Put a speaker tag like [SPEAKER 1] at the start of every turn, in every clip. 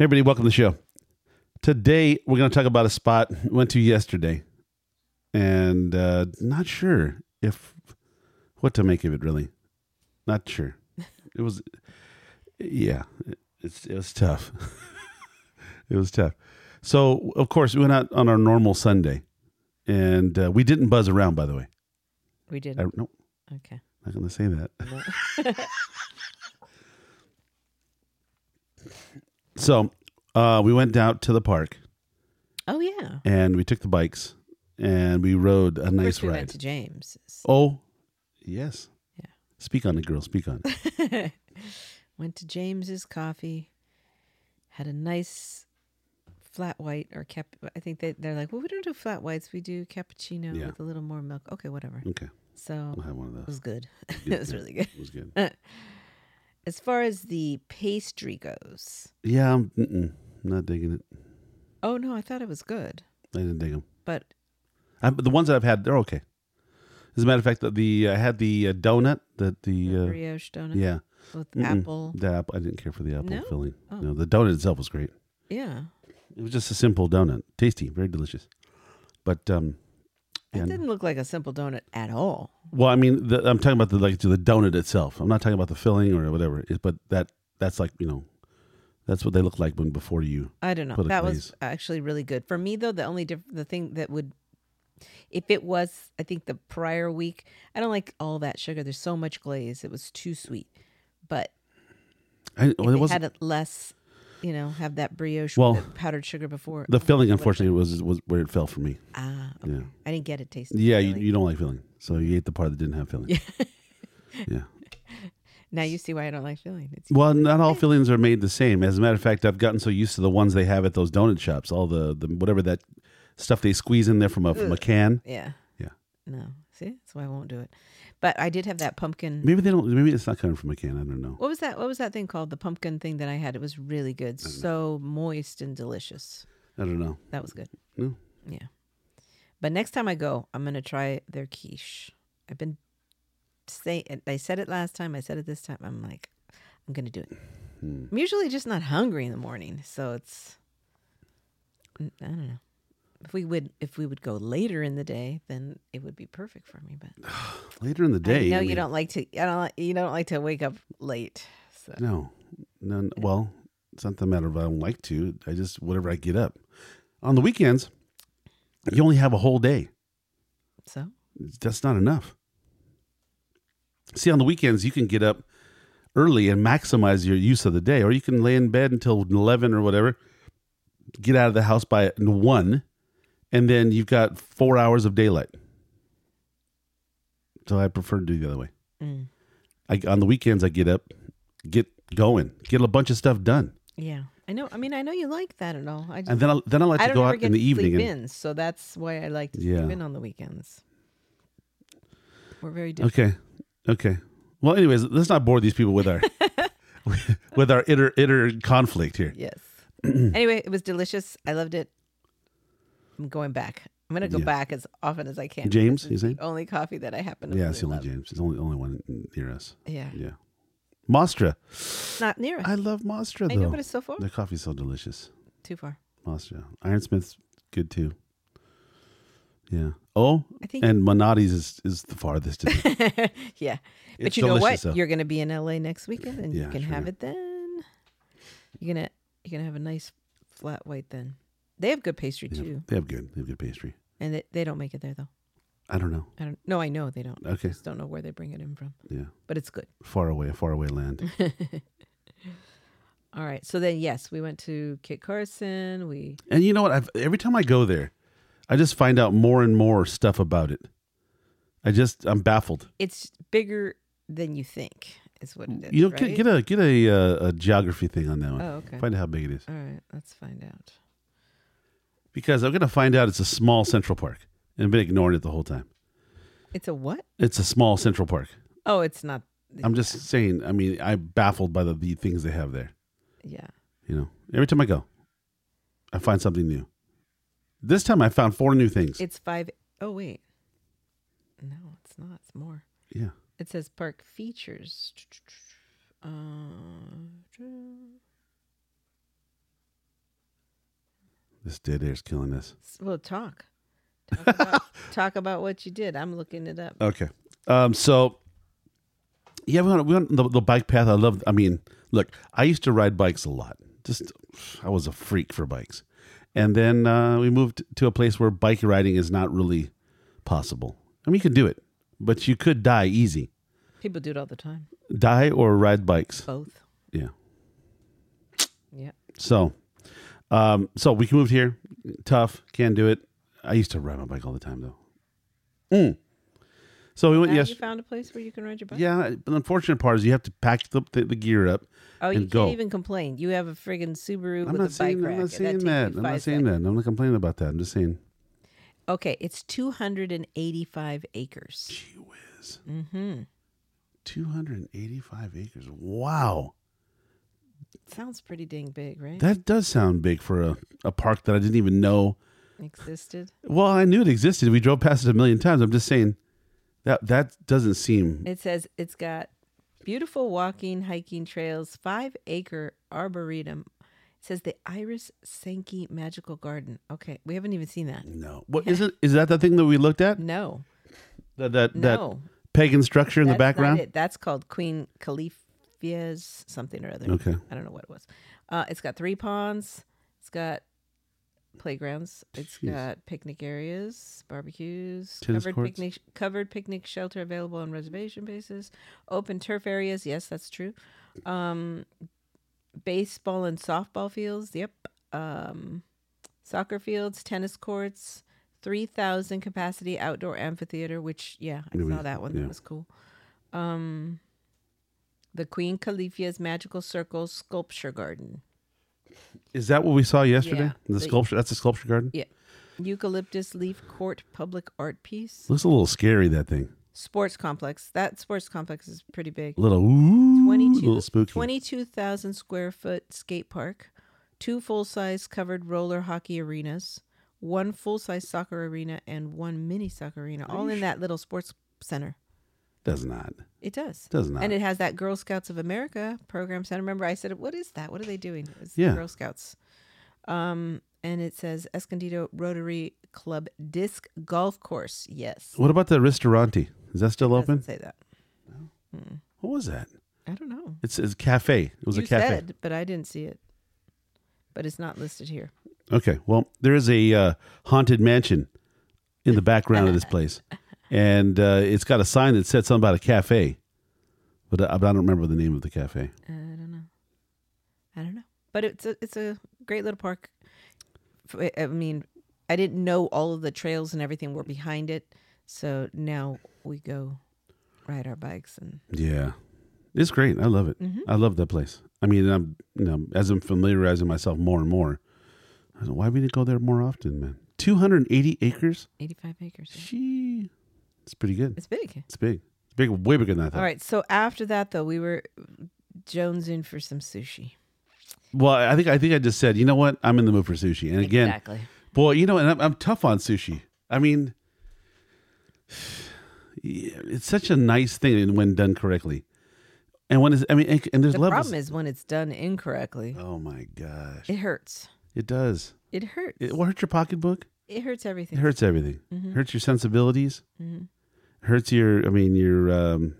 [SPEAKER 1] Hey, everybody, welcome to the show. Today, we're going to talk about a spot we went to yesterday, and uh, not sure if what to make of it. Really, not sure. It was, yeah, it, it's it was tough. it was tough. So, of course, we went out on our normal Sunday, and uh, we didn't buzz around. By the way,
[SPEAKER 2] We did.
[SPEAKER 1] I, no,
[SPEAKER 2] okay.
[SPEAKER 1] not going to say that.
[SPEAKER 2] No.
[SPEAKER 1] So, uh, we went out to the park
[SPEAKER 2] oh yeah.
[SPEAKER 1] and we took the bikes and we rode a nice
[SPEAKER 2] course we
[SPEAKER 1] ride.
[SPEAKER 2] went to James.
[SPEAKER 1] Oh, yes.
[SPEAKER 2] Yeah.
[SPEAKER 1] Speak on it, girl. Speak on it.
[SPEAKER 2] went to James's coffee. Had a nice flat white or cap. I think they they're like, well, we don't do flat whites. We do cappuccino
[SPEAKER 1] Yeah.
[SPEAKER 2] with a little more milk. Okay, whatever.
[SPEAKER 1] Okay.
[SPEAKER 2] So
[SPEAKER 1] I'll have one of
[SPEAKER 2] it
[SPEAKER 1] those.
[SPEAKER 2] was good. It was really good.
[SPEAKER 1] It was good.
[SPEAKER 2] As far as the pastry goes,
[SPEAKER 1] Yeah, I'm mm-mm, not digging it.
[SPEAKER 2] oh no, I thought it was good,
[SPEAKER 1] I didn't dig them.
[SPEAKER 2] but
[SPEAKER 1] I, but the ones that I've had, they're okay. As a matter of fact, the, the I had the uh, donut that the
[SPEAKER 2] the
[SPEAKER 1] uh,
[SPEAKER 2] brioche donut
[SPEAKER 1] yeah
[SPEAKER 2] with
[SPEAKER 1] Mm-mm.
[SPEAKER 2] apple.
[SPEAKER 1] the apple. I didn't care for the apple
[SPEAKER 2] No?
[SPEAKER 1] filling.
[SPEAKER 2] Oh.
[SPEAKER 1] No, the donut itself was great.
[SPEAKER 2] Yeah,
[SPEAKER 1] It was just a simple donut, tasty, very delicious. But um, yeah,
[SPEAKER 2] didn't look like a simple donut at all.
[SPEAKER 1] Well, I mean, the, I'm talking about the like the donut itself. I'm not talking about the filling or whatever. It, but that that's like you know, that's what they look like when before you.
[SPEAKER 2] I don't know. That was actually really good for me, though. The only diff- the thing that would, if it was, I think the prior week, I don't like all that sugar. There's so much glaze; it was too sweet. But
[SPEAKER 1] I, well, it
[SPEAKER 2] they had less, you know, have that brioche
[SPEAKER 1] Well,
[SPEAKER 2] with powdered sugar before.
[SPEAKER 1] the filling. Unfortunately, was was where it fell for me.
[SPEAKER 2] ah, okay.
[SPEAKER 1] Yeah,
[SPEAKER 2] I didn't get it tasting.
[SPEAKER 1] yeah. You, you don't like filling, so you ate the part that didn't have filling.
[SPEAKER 2] Yeah.
[SPEAKER 1] yeah.
[SPEAKER 2] now you see why I don't like filling. It's
[SPEAKER 1] Well, not all fillings are made the same. As a matter of fact, I've gotten so used to the ones they have at those donut shops. All the, the whatever that stuff they squeeze in there from a from a can.
[SPEAKER 2] yeah,
[SPEAKER 1] Yeah.
[SPEAKER 2] no. See, that's why I won't do it. But I did have that pumpkin.
[SPEAKER 1] Maybe they don't. Maybe it's not coming from a can. I don't know.
[SPEAKER 2] What was that? What was that thing called? The pumpkin thing that I had. It was really good. So moist and delicious.
[SPEAKER 1] I don't know.
[SPEAKER 2] That was good.
[SPEAKER 1] No.
[SPEAKER 2] Yeah. But next time I go, I'm gonna try their quiche. I've been saying. I said it last time. I said it this time. I'm like, I'm gonna do it.
[SPEAKER 1] Hmm.
[SPEAKER 2] I'm usually just not hungry in the morning, so it's. I don't know. If we would, if we would go later in the day, then it would be perfect for me. But
[SPEAKER 1] Later in the day.
[SPEAKER 2] I know you don't like to. I don't. like- You don't like to wake up late. So
[SPEAKER 1] No, no. Well, it's not the matter of I don't like to. I just whatever I get up. On the weekends, you only have a whole day.
[SPEAKER 2] so
[SPEAKER 1] That's not enough. See, on the weekends you can get up early and maximize your use of the day, or you can lay in bed until eleven or whatever. Get out of the house by one, and then you've got four hours of daylight. So I prefer to do the other way.
[SPEAKER 2] mm,
[SPEAKER 1] I, on the weekends, I get up, get going, get a bunch of stuff done,
[SPEAKER 2] yeah, I know. I mean, I know you like that and all. I just,
[SPEAKER 1] and then I, then I like
[SPEAKER 2] I
[SPEAKER 1] to go out in the evening.
[SPEAKER 2] sleep
[SPEAKER 1] And,
[SPEAKER 2] in, so that's why I like to
[SPEAKER 1] Yeah.
[SPEAKER 2] sleep in on the weekends. We're very different.
[SPEAKER 1] okay, okay. Well, anyways, let's not bore these people with our with our inner inner conflict here.
[SPEAKER 2] Yes. anyway, it was delicious. I loved it. I'm going back. I'm gonna go
[SPEAKER 1] Yeah.
[SPEAKER 2] back as often as I can.
[SPEAKER 1] James, you saying?
[SPEAKER 2] only coffee that I happen to
[SPEAKER 1] Yeah, it's the only. James. It's the only only one near us.
[SPEAKER 2] Yeah,
[SPEAKER 1] Yeah, Mostra.
[SPEAKER 2] not near us.
[SPEAKER 1] I love Mostra
[SPEAKER 2] I
[SPEAKER 1] though.
[SPEAKER 2] know, but it's so far.
[SPEAKER 1] Their coffee's so delicious.
[SPEAKER 2] Too far.
[SPEAKER 1] Mostra. Ironsmith's good too. Yeah. Oh,
[SPEAKER 2] I think.
[SPEAKER 1] and Monati's is, is the farthest. To
[SPEAKER 2] yeah, but
[SPEAKER 1] It's
[SPEAKER 2] you know what?
[SPEAKER 1] though.
[SPEAKER 2] You're gonna be in LA next weekend, and
[SPEAKER 1] Yeah,
[SPEAKER 2] you can
[SPEAKER 1] sure
[SPEAKER 2] have it then. You're gonna you're gonna have a nice flat white then. They have good pastry
[SPEAKER 1] Yeah,
[SPEAKER 2] too,
[SPEAKER 1] they have good. They have good pastry.
[SPEAKER 2] and they, they don't make it there though.
[SPEAKER 1] I don't know.
[SPEAKER 2] I don't. No, I know they don't.
[SPEAKER 1] Okay.
[SPEAKER 2] Just don't know where they bring it in from,
[SPEAKER 1] Yeah.
[SPEAKER 2] but it's good.
[SPEAKER 1] Far away, far away land.
[SPEAKER 2] All right. So then, yes, we went to Kit Carson. We
[SPEAKER 1] And you know what? I've, every time I go there, I just find out more and more stuff about it. I just I'm baffled.
[SPEAKER 2] it's bigger than you think. Is what it is.
[SPEAKER 1] You know,
[SPEAKER 2] right?
[SPEAKER 1] get, get a get a, uh, a geography thing on that one.
[SPEAKER 2] Oh, okay.
[SPEAKER 1] Find out how big it is
[SPEAKER 2] All right. Let's find out.
[SPEAKER 1] Because I'm gonna find out it's a small Central Park and I've been ignoring it the whole time.
[SPEAKER 2] It's a what?
[SPEAKER 1] It's a small Central Park.
[SPEAKER 2] Oh, it's not.
[SPEAKER 1] I'm just saying. I mean, I'm baffled by the, the things they have there.
[SPEAKER 2] Yeah.
[SPEAKER 1] You know, every time I go, I find something new. This time I found four new things.
[SPEAKER 2] It's five oh wait. No, it's not. It's more.
[SPEAKER 1] yeah.
[SPEAKER 2] It says park features. Uh,
[SPEAKER 1] This dead air's killing us.
[SPEAKER 2] Well, talk. Talk about, talk about what you did. I'm looking it up.
[SPEAKER 1] Okay. Um. So, yeah, we went, we went the, the bike path. I love. I mean, look, I used to ride bikes a lot. Just, I was a freak for bikes, and then uh, we moved to a place where bike riding is not really possible. I mean, you could do it, but you could die easy.
[SPEAKER 2] People do it all the time.
[SPEAKER 1] Die or ride bikes.
[SPEAKER 2] Both.
[SPEAKER 1] Yeah.
[SPEAKER 2] Yeah.
[SPEAKER 1] So, um, so we moved here. Tough, can't do it. I used to ride my bike all the time though. Mm. So we went.
[SPEAKER 2] Now
[SPEAKER 1] Yes.
[SPEAKER 2] you found a place where you can ride your bike.
[SPEAKER 1] Yeah, but the unfortunate part is you have to pack the, the, the gear up.
[SPEAKER 2] Oh, you can't
[SPEAKER 1] go.
[SPEAKER 2] even complain. You have a friggin' Subaru
[SPEAKER 1] I'm
[SPEAKER 2] with
[SPEAKER 1] not
[SPEAKER 2] a bike rack.
[SPEAKER 1] I'm not saying that.
[SPEAKER 2] you
[SPEAKER 1] I'm not saying
[SPEAKER 2] seconds.
[SPEAKER 1] that. I'm not complaining about that. I'm just saying.
[SPEAKER 2] Okay, it's 285 acres.
[SPEAKER 1] Gee whiz.
[SPEAKER 2] Mm-hmm.
[SPEAKER 1] 285 acres. Wow.
[SPEAKER 2] Sounds pretty dang big, right?
[SPEAKER 1] That does sound big for a, a park that I didn't even know.
[SPEAKER 2] Existed.
[SPEAKER 1] Well, I knew it existed. We drove past it a million times. I'm just saying that that doesn't seem.
[SPEAKER 2] It says it's got beautiful walking, hiking trails, five acre arboretum. It says the Iris Sankey Magical Garden. Okay, we haven't even seen that.
[SPEAKER 1] No. What is it? Is that the thing that we looked at?
[SPEAKER 2] No,
[SPEAKER 1] That that,
[SPEAKER 2] no.
[SPEAKER 1] that pagan structure in the
[SPEAKER 2] That's not
[SPEAKER 1] background?
[SPEAKER 2] it. That's called Queen Califia's something or other.
[SPEAKER 1] Okay.
[SPEAKER 2] I don't know what it was. Uh, it's got three ponds. It's got playgrounds. It's
[SPEAKER 1] Jeez.
[SPEAKER 2] got picnic areas, barbecues,
[SPEAKER 1] Tennis
[SPEAKER 2] covered
[SPEAKER 1] courts?
[SPEAKER 2] picnic covered picnic shelter available on reservation basis, open turf areas. Yes, that's true. Um, baseball and softball fields. Yep. Um, soccer fields, tennis courts. 3,000 capacity outdoor amphitheater, which, yeah, I saw that one.
[SPEAKER 1] yeah.
[SPEAKER 2] That was cool. Um, the Queen Califia's Magical Circle Sculpture Garden.
[SPEAKER 1] Is that what we saw yesterday?
[SPEAKER 2] Yeah.
[SPEAKER 1] The
[SPEAKER 2] The-
[SPEAKER 1] sculpture. That's the sculpture garden.
[SPEAKER 2] Yeah. Eucalyptus Leaf Court Public Art Piece.
[SPEAKER 1] Looks a little scary. That thing.
[SPEAKER 2] Sports complex. That sports complex is pretty big.
[SPEAKER 1] Little ooh,
[SPEAKER 2] 22
[SPEAKER 1] a little spooky.
[SPEAKER 2] 22,000 square foot skate park, two full size covered roller hockey arenas, one full size soccer arena, and one mini soccer arena, all in that little sports center.
[SPEAKER 1] Does not.
[SPEAKER 2] It does.
[SPEAKER 1] Does not.
[SPEAKER 2] And it has that Girl Scouts of America program center. Remember, I said, "What is that? What are they doing?" It's
[SPEAKER 1] Yeah.
[SPEAKER 2] Girl Scouts. Um, and it says Escondido Rotary Club Disc Golf Course. Yes,
[SPEAKER 1] What about the Ristorante? Is that still open?
[SPEAKER 2] say that.
[SPEAKER 1] What was that?
[SPEAKER 2] I don't know.
[SPEAKER 1] It's, it's a cafe. It was
[SPEAKER 2] you
[SPEAKER 1] a cafe.
[SPEAKER 2] said, but I didn't see it. But it's not listed here.
[SPEAKER 1] Okay. Well, there is a uh, haunted mansion in the background of this place, and uh, it's got a sign that said something about a cafe, but I, I don't remember the name of the cafe.
[SPEAKER 2] I don't know. I don't know. But it's a it's a great little park. I mean, I didn't know all of the trails and everything were behind it, so now we go ride our bikes and
[SPEAKER 1] Yeah, it's great. I love it.
[SPEAKER 2] Mm-hmm.
[SPEAKER 1] I love that place. I mean, I'm you know as I'm familiarizing myself more and more. I don't know why we didn't go there more often, man. Two hundred and eighty acres.
[SPEAKER 2] 85 acres. yeah.
[SPEAKER 1] She, it's pretty good.
[SPEAKER 2] It's big.
[SPEAKER 1] It's big. It's big. Way bigger than I thought.
[SPEAKER 2] All right. So after that, though, we were jonesing for some sushi.
[SPEAKER 1] Well, I think I think I just said, you know what? I'm in the mood for sushi. And again,
[SPEAKER 2] exactly.
[SPEAKER 1] boy, you know, and I'm, I'm tough on sushi. I mean, it's such a nice thing when done correctly. And when it's, I mean, and, and there's
[SPEAKER 2] The
[SPEAKER 1] levels.
[SPEAKER 2] problem is when it's done incorrectly,
[SPEAKER 1] oh my gosh,
[SPEAKER 2] it hurts.
[SPEAKER 1] it does.
[SPEAKER 2] It hurts.
[SPEAKER 1] It will hurt your pocketbook.
[SPEAKER 2] It hurts
[SPEAKER 1] It
[SPEAKER 2] everything.
[SPEAKER 1] hurts everything.
[SPEAKER 2] Mm-hmm.
[SPEAKER 1] It hurts your sensibilities. Hurts your. I mean, your. Um,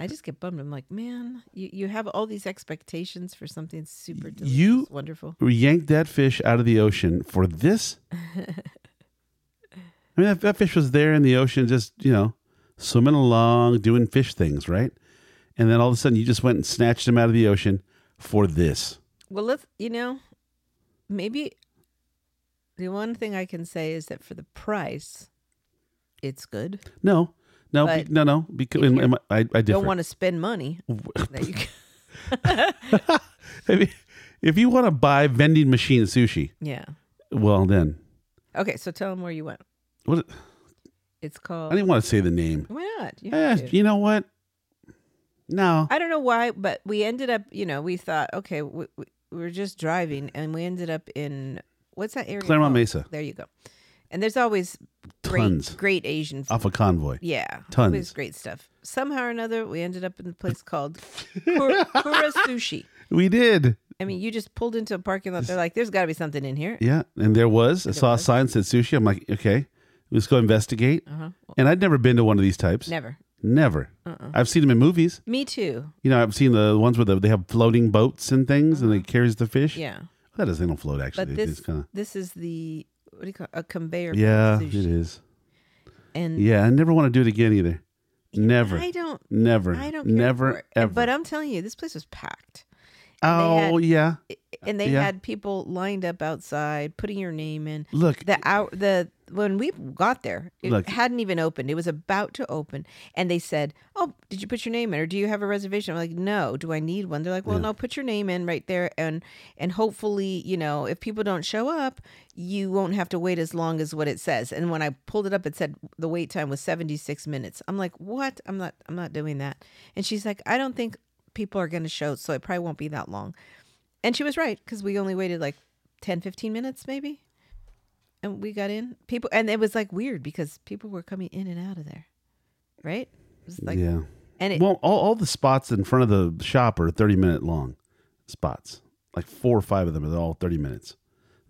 [SPEAKER 2] I just get bummed. I'm like, man, you, you have all these expectations for something super delicious,
[SPEAKER 1] You-
[SPEAKER 2] wonderful.
[SPEAKER 1] we yanked that fish out of the ocean for this. I mean, that, that fish was there in the ocean, just you know, swimming along, doing fish things, right? And then all of a sudden, you just went and snatched him out of the ocean for this.
[SPEAKER 2] Well, let's, you know, maybe the one thing I can say is that for the price, it's good.
[SPEAKER 1] No, no, be- no, no. Because in- in my- I, I differ.
[SPEAKER 2] Don't want to spend money. that you can-
[SPEAKER 1] I mean, if you want to buy vending machine sushi,
[SPEAKER 2] yeah.
[SPEAKER 1] well then,
[SPEAKER 2] Okay, so tell them where you went.
[SPEAKER 1] what?
[SPEAKER 2] It's called.
[SPEAKER 1] I didn't want to say the name.
[SPEAKER 2] Why not? You
[SPEAKER 1] Eh,
[SPEAKER 2] have to.
[SPEAKER 1] you know what? No,
[SPEAKER 2] I don't know why, but we ended up, you know, we thought, okay, we, we, we were just driving and we ended up in, what's that area?
[SPEAKER 1] Clairemont
[SPEAKER 2] called?
[SPEAKER 1] Mesa.
[SPEAKER 2] There you go. And there's always great,
[SPEAKER 1] Tons.
[SPEAKER 2] great Asian food.
[SPEAKER 1] off a convoy.
[SPEAKER 2] Yeah,
[SPEAKER 1] Tons.
[SPEAKER 2] Always great stuff. Somehow or another, we ended up in a place called Kur- Kura Sushi,
[SPEAKER 1] We did.
[SPEAKER 2] I mean, you just pulled into a parking lot. They're like, "There's got to be something in here."
[SPEAKER 1] Yeah, and there was. I saw a sign that said sushi. I'm like, okay, let's go investigate.
[SPEAKER 2] Uh huh.
[SPEAKER 1] And I'd never been to one of these types.
[SPEAKER 2] Never.
[SPEAKER 1] Never.
[SPEAKER 2] Uh-uh.
[SPEAKER 1] I've seen them in movies.
[SPEAKER 2] Me too.
[SPEAKER 1] You know, I've seen the ones where the, they have floating boats and things, and they carries the fish.
[SPEAKER 2] Uh-huh. Yeah.
[SPEAKER 1] that is they don't float actually.
[SPEAKER 2] But
[SPEAKER 1] They
[SPEAKER 2] this
[SPEAKER 1] just kind of.
[SPEAKER 2] this is the what do you call it? a conveyor?
[SPEAKER 1] Yeah, it is.
[SPEAKER 2] And
[SPEAKER 1] Yeah, I never want to do it again either. Never.
[SPEAKER 2] I don't.
[SPEAKER 1] Never.
[SPEAKER 2] I don't. Care
[SPEAKER 1] Never ever.
[SPEAKER 2] But I'm telling you, this place was packed,
[SPEAKER 1] oh
[SPEAKER 2] had-
[SPEAKER 1] yeah.
[SPEAKER 2] and they
[SPEAKER 1] Yeah.
[SPEAKER 2] had people lined up outside putting your name in.
[SPEAKER 1] Look,
[SPEAKER 2] The hour the when we got there, it
[SPEAKER 1] Look.
[SPEAKER 2] hadn't even opened. It was about to open, and they said, "Oh, did you put your name in, or do you have a reservation?" I'm like, "No." Do I need one? They're like, "Well,
[SPEAKER 1] Yeah.
[SPEAKER 2] no. Put your name in right there, and and hopefully, you know, if people don't show up, you won't have to wait as long as what it says." And when I pulled it up, it said the wait time was 76 minutes. I'm like, "What? I'm not. I'm not doing that." And she's like, "I don't think people are going to show, so it probably won't be that long." And she was right because we only waited like 10, 15 minutes, maybe and we got in people and it was like weird because people were coming in and out of there right it was like
[SPEAKER 1] yeah.
[SPEAKER 2] and it
[SPEAKER 1] Well, all, all the spots in front of the shop are 30 minute long spots. Like four or five of them are all 30 minutes.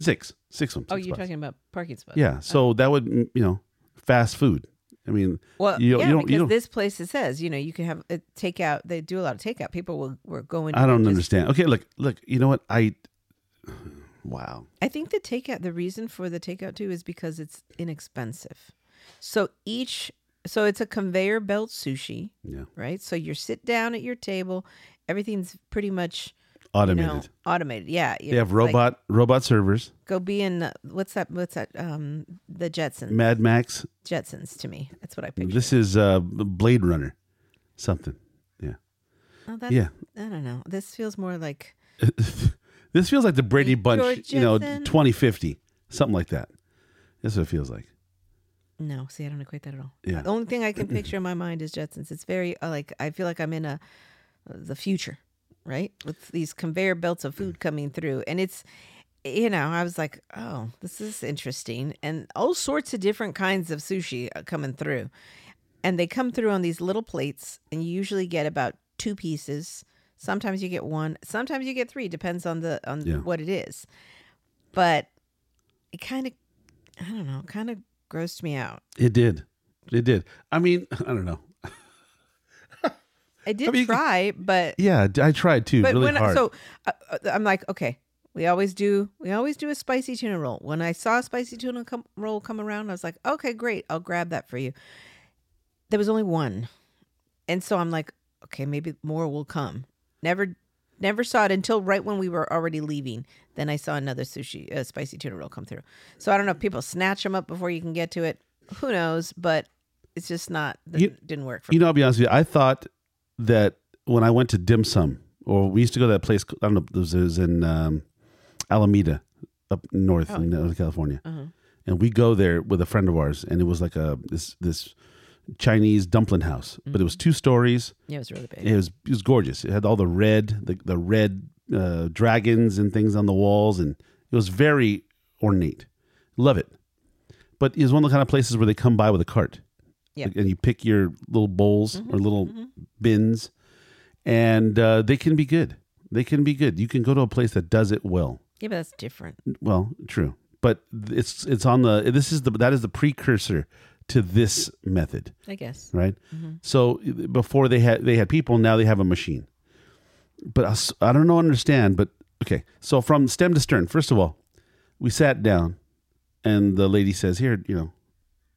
[SPEAKER 1] Six. Six of them.
[SPEAKER 2] oh you're
[SPEAKER 1] spots.
[SPEAKER 2] talking about parking spots
[SPEAKER 1] Yeah. So oh. that would, you know, fast food. I mean,
[SPEAKER 2] well
[SPEAKER 1] you,
[SPEAKER 2] yeah
[SPEAKER 1] you don't,
[SPEAKER 2] because this place it says you know you can have a takeout they do a lot of takeout people will were going
[SPEAKER 1] I don't
[SPEAKER 2] just-
[SPEAKER 1] understand. Okay. Look, look, you know what? I, wow.
[SPEAKER 2] i think the takeout the reason for the takeout too is because it's inexpensive so each so it's a conveyor belt sushi
[SPEAKER 1] Yeah.
[SPEAKER 2] right so you sit down at your table everything's pretty much
[SPEAKER 1] Automated.
[SPEAKER 2] know, automated yeah
[SPEAKER 1] they have robot, robot servers,
[SPEAKER 2] go be in uh, what's that what's that um the jetsons
[SPEAKER 1] Mad Max.
[SPEAKER 2] jetsons to me that's what i picture
[SPEAKER 1] This is uh, Blade Runner. Something. Yeah.
[SPEAKER 2] oh, that's,
[SPEAKER 1] Yeah.
[SPEAKER 2] i don't know this feels more like
[SPEAKER 1] this feels like the Brady Bunch, you know, 2050. Something like that. That's what it feels like.
[SPEAKER 2] no see i don't equate that at all
[SPEAKER 1] Yeah.
[SPEAKER 2] the only thing i can picture in my mind is jetsons it's very uh, like i feel like i'm in a the future right with these conveyor belts of food coming through and it's you know i was like oh this is interesting and all sorts of different kinds of sushi are coming through and they come through on these little plates and you usually get about two pieces sometimes you get one sometimes you get three depends on the on
[SPEAKER 1] Yeah.
[SPEAKER 2] what it is but it kind of i don't know kind of grossed me out
[SPEAKER 1] It did. It did. I mean, I don't know.
[SPEAKER 2] I did
[SPEAKER 1] mean, you can-
[SPEAKER 2] try but
[SPEAKER 1] Yeah, I tried too,
[SPEAKER 2] but
[SPEAKER 1] really
[SPEAKER 2] when I-
[SPEAKER 1] hard.
[SPEAKER 2] so uh, uh, i'm like okay we always do we always do a spicy tuna roll. When i saw a spicy tuna come, roll come around i was like okay great i'll grab that for you. There was only one. And so i'm like okay maybe more will come. Never never saw it until right when we were already leaving. Then i saw another sushi uh, spicy tuna roll come through. So i don't know if people snatch them up before you can get to it. Who knows? But it's just not
[SPEAKER 1] You-
[SPEAKER 2] didn't work for
[SPEAKER 1] you
[SPEAKER 2] me.
[SPEAKER 1] Know, I'll be honest with you. I thought that when I went to Dim Sum, or we used to go to that place, I don't know, it was, it was in um, Alameda up north
[SPEAKER 2] Oh,
[SPEAKER 1] in Northern California.
[SPEAKER 2] uh-huh.
[SPEAKER 1] And we go there with a friend of ours, and it was like a this this Chinese dumpling house, but it was two stories.
[SPEAKER 2] yeah it was really big
[SPEAKER 1] It was it was gorgeous. It had all the red the, the red uh, dragons and things on the walls, and it was very ornate. Love it. But it's one of the kind of places where they come by with a cart,
[SPEAKER 2] Yeah.
[SPEAKER 1] and you pick your little bowls
[SPEAKER 2] Mm-hmm,
[SPEAKER 1] or little bins, and uh, they can be good. They can be good. You can go to a place that does it well.
[SPEAKER 2] yeah but that's different
[SPEAKER 1] Well, true, but it's it's on the this is the that is the precursor to this method
[SPEAKER 2] i guess
[SPEAKER 1] right?
[SPEAKER 2] Mm-hmm.
[SPEAKER 1] So before they had they had people, now they have a machine. But I don't know understand. But okay, so from stem to stern, first of all, we sat down, and the lady says, "Here, you know,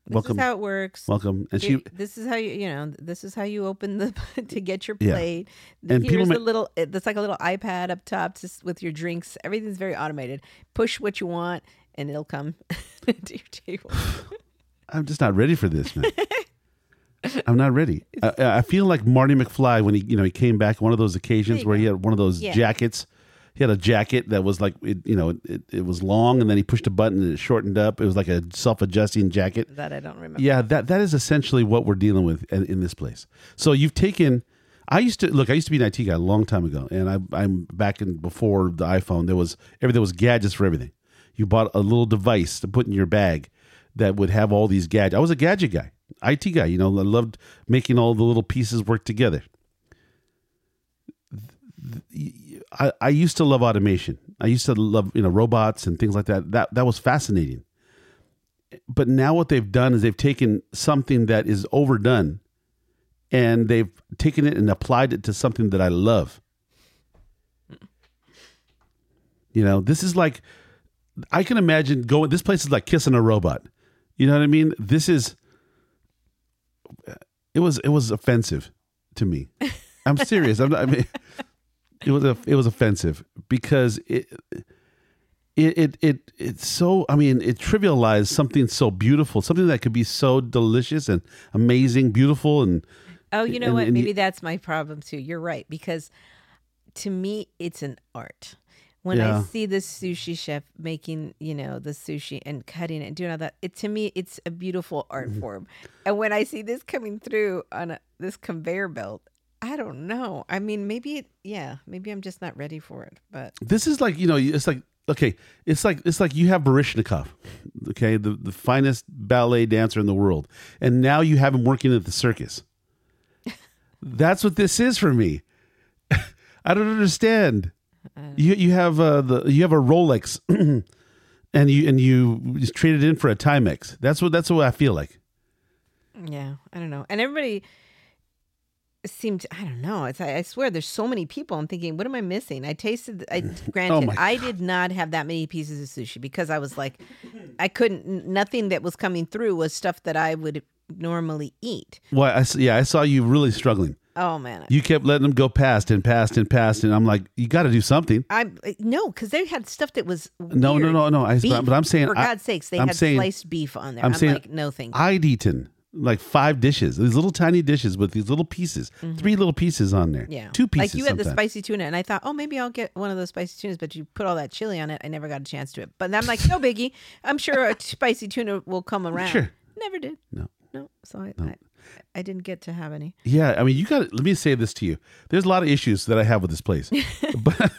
[SPEAKER 2] This
[SPEAKER 1] welcome,
[SPEAKER 2] is how it works.
[SPEAKER 1] welcome." And she
[SPEAKER 2] this is how you you know this is how you open the to get your
[SPEAKER 1] Yeah.
[SPEAKER 2] plate.
[SPEAKER 1] And
[SPEAKER 2] Here's
[SPEAKER 1] people
[SPEAKER 2] a little. That's like a little iPad up top, just with your drinks. Everything's very automated. Push what you want, and it'll come to your table.
[SPEAKER 1] I'm just not ready for this, man. I'm not ready. I, I feel like Marty McFly when he, you know, he came back one of those occasions where he had one of those
[SPEAKER 2] Yeah.
[SPEAKER 1] jackets. He had a jacket that was like, it, you know, it, it was long, and then he pushed a button and it shortened up. It was like a self-adjusting jacket.
[SPEAKER 2] That I don't remember.
[SPEAKER 1] Yeah, that that is essentially what we're dealing with in, in this place. So you've taken. I used to look. I used to be an IT guy a long time ago, and I, I'm back in before the iPhone. There was everything was gadgets for everything. You bought a little device to put in your bag that would have all these gadgets. I was a gadget guy, IT guy. You know, I loved making all the little pieces work together. I, I used to love automation. I used to love you know robots and things like that. That that was fascinating. But now what they've done is they've taken something that is overdone, and they've taken it and applied it to something that I love. You know, this is like I can imagine going. This place is like kissing a robot. You know what I mean? This is. It was it was offensive to me. I'm serious. I'm not, I mean, it was a, it was offensive because it it it it it's so. I mean, it trivialized something so beautiful, something that could be so delicious and amazing, beautiful, and
[SPEAKER 2] Oh, you know
[SPEAKER 1] And-
[SPEAKER 2] what?
[SPEAKER 1] and you-
[SPEAKER 2] Maybe that's my problem too. You're right because to me it's an art. When I see the sushi chef making, you know, the sushi and cutting it and doing all that, it to me it's a beautiful art
[SPEAKER 1] Mm-hmm.
[SPEAKER 2] form. And when I see this coming through on a, this conveyor belt, I don't know. I mean, maybe it, yeah, maybe I'm just not ready for it. But
[SPEAKER 1] this is like you know it's like okay it's like it's like you have Baryshnikov okay the the finest ballet dancer in the world and now you have him working at the circus that's what this is for me I don't understand you you have uh, the you have a Rolex and you and you just traded in for a Timex that's what that's what I feel like
[SPEAKER 2] Yeah, I don't know. And everybody seemed I don't know. It's I, I swear there's so many people. I'm thinking, what am I missing? I tasted I oh granted
[SPEAKER 1] Oh
[SPEAKER 2] I did not have that many pieces of sushi because I was like I couldn't nothing that was coming through was stuff that I would normally eat.
[SPEAKER 1] well I yeah I saw you really struggling
[SPEAKER 2] Oh man.
[SPEAKER 1] you kept letting them go past and past and past and I'm like you got to do something
[SPEAKER 2] I uh, no, because they had stuff that was
[SPEAKER 1] No, no, no, no. I,
[SPEAKER 2] Beef.
[SPEAKER 1] but I'm saying,
[SPEAKER 2] for God's sakes, they
[SPEAKER 1] I'm
[SPEAKER 2] had
[SPEAKER 1] saying-
[SPEAKER 2] sliced beef on there.
[SPEAKER 1] I'm
[SPEAKER 2] I'm,
[SPEAKER 1] saying
[SPEAKER 2] like, no, thank you.
[SPEAKER 1] I'd eaten like five dishes, these little tiny dishes with these little pieces, three little pieces on there.
[SPEAKER 2] Mm-hmm. yeah,
[SPEAKER 1] two pieces.
[SPEAKER 2] Like you had the spicy tuna, and I thought, oh, maybe I'll get one of those spicy tunas. But you put all that chili on it. I never got a chance to it. But I'm like, no biggie. I'm sure a spicy tuna will come around.
[SPEAKER 1] Sure.
[SPEAKER 2] Never did.
[SPEAKER 1] No.
[SPEAKER 2] No. So I, I, I didn't get to have any.
[SPEAKER 1] Yeah, I mean, you got. Let me say this to you. There's a lot of issues that I have with this place, but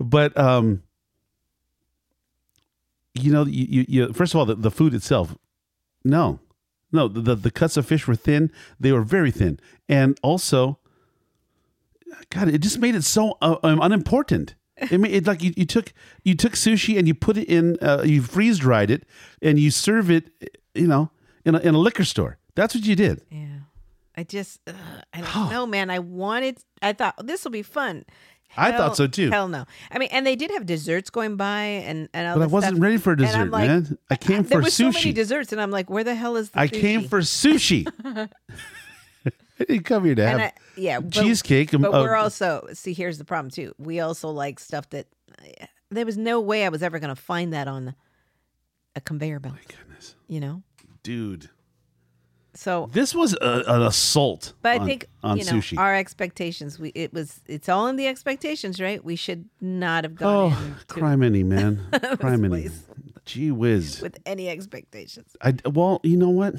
[SPEAKER 1] but um, you know, you, you, you first of all, the, the food itself, no, no, the, the cuts of fish were thin. They were very thin, and also, God, it just made it so uh, um, unimportant. It made it like you, you took you took sushi and you put it in, uh, you freeze dried it, and you serve it, you know, in a, in a liquor store. That's what you did.
[SPEAKER 2] Yeah. I just, ugh, I don't know, man. I wanted, I thought this will be fun.
[SPEAKER 1] I thought so, too.
[SPEAKER 2] Hell no. I mean, and they did have desserts going by, and and all
[SPEAKER 1] But I wasn't
[SPEAKER 2] stuff.
[SPEAKER 1] ready for dessert,
[SPEAKER 2] like,
[SPEAKER 1] man. I came for there
[SPEAKER 2] was so many desserts, and I'm like, where the hell is the
[SPEAKER 1] I
[SPEAKER 2] sushi?
[SPEAKER 1] came for sushi. I didn't come here to have
[SPEAKER 2] I, yeah, but,
[SPEAKER 1] cheesecake.
[SPEAKER 2] But
[SPEAKER 1] uh,
[SPEAKER 2] we're also see. Here's the problem too. We also like stuff that there was no way I was ever going to find that on a conveyor belt.
[SPEAKER 1] My goodness,
[SPEAKER 2] You know.
[SPEAKER 1] dude,
[SPEAKER 2] So,
[SPEAKER 1] this was a, an assault.
[SPEAKER 2] but I
[SPEAKER 1] on-
[SPEAKER 2] think
[SPEAKER 1] on
[SPEAKER 2] you know
[SPEAKER 1] sushi.
[SPEAKER 2] our expectations. We it was it's all in the expectations, right? We should not have gone
[SPEAKER 1] oh, criminy, man, criminy. Gee whiz.
[SPEAKER 2] with any expectations.
[SPEAKER 1] I well, you know what?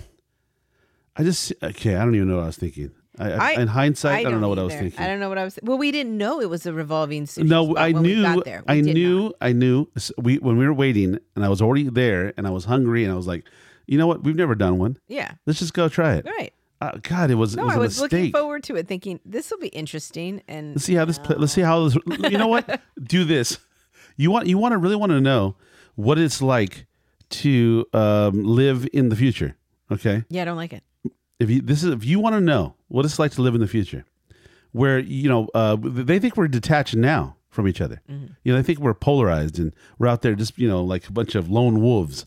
[SPEAKER 1] I just okay. I don't even know what I was thinking. I, I, in hindsight, I, don't know what I was thinking.
[SPEAKER 2] I don't know what I was. Well, we didn't know it was a revolving sushi.
[SPEAKER 1] no, I knew.
[SPEAKER 2] got there. We
[SPEAKER 1] I knew.
[SPEAKER 2] not.
[SPEAKER 1] I knew. We when we were waiting, and I was already there, and I was hungry, and I was like, you know what? We've never done one.
[SPEAKER 2] Yeah.
[SPEAKER 1] Let's just go try it.
[SPEAKER 2] Right.
[SPEAKER 1] Uh, God, it was. it
[SPEAKER 2] No,
[SPEAKER 1] was
[SPEAKER 2] I was looking forward to it, thinking this will be interesting. And
[SPEAKER 1] Let's see how this. Play, let's see how this. You know what? Do this. You want. You want to really want to know what it's like to um, live in the future. Okay.
[SPEAKER 2] yeah, I don't like it.
[SPEAKER 1] If you this is if you want to know what it's like to live in the future, where you know uh, they think we're detached now from each other. You know, they think we're polarized and we're out there just you know like a bunch of lone wolves.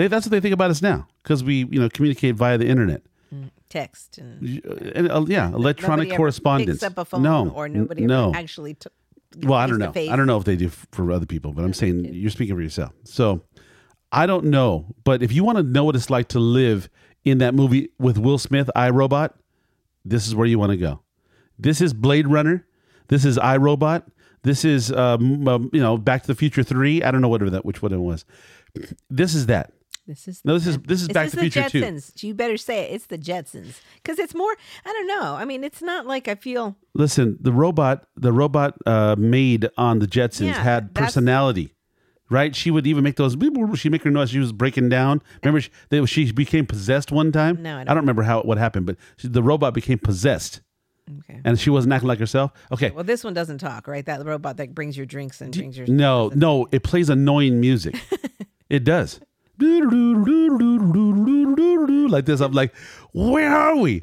[SPEAKER 1] They that's what they think about us now because we you know communicate via the internet.
[SPEAKER 2] Text and
[SPEAKER 1] And, uh, yeah, electronic
[SPEAKER 2] nobody ever
[SPEAKER 1] correspondence.
[SPEAKER 2] Picks up a phone,
[SPEAKER 1] no,
[SPEAKER 2] or
[SPEAKER 1] n-
[SPEAKER 2] nobody
[SPEAKER 1] no.
[SPEAKER 2] ever actually. T-
[SPEAKER 1] Well, I don't know. I don't know if they do f- for other people, but I'm saying you're speaking for yourself. So I don't know. But if you want to know what it's like to live in that movie with Will Smith, iRobot, this is where you want to go. This is Blade Runner. This is iRobot. This is um, um, you know Back to the Future Three. I don't know whatever that which one it was. This is that.
[SPEAKER 2] This is
[SPEAKER 1] No, this is this is Back
[SPEAKER 2] this
[SPEAKER 1] to the Future.
[SPEAKER 2] Jetsons? You better say it. It's the Jetsons because it's more. I don't know. I mean, it's not like I feel.
[SPEAKER 1] Listen, the robot, the robot uh, maid on the Jetsons
[SPEAKER 2] Yeah,
[SPEAKER 1] had personality, right? She would even make those. She make her noise. She was breaking down. Remember, she, they, she became possessed one time.
[SPEAKER 2] No, I
[SPEAKER 1] I
[SPEAKER 2] don't
[SPEAKER 1] don't remember how what happened, but she, the robot became possessed.
[SPEAKER 2] Okay.
[SPEAKER 1] and she wasn't acting like herself. Okay,
[SPEAKER 2] Well, this one doesn't talk, right? That robot that brings your drinks and brings your
[SPEAKER 1] no, no, it plays annoying music. it does. Like this. I'm like, where are we?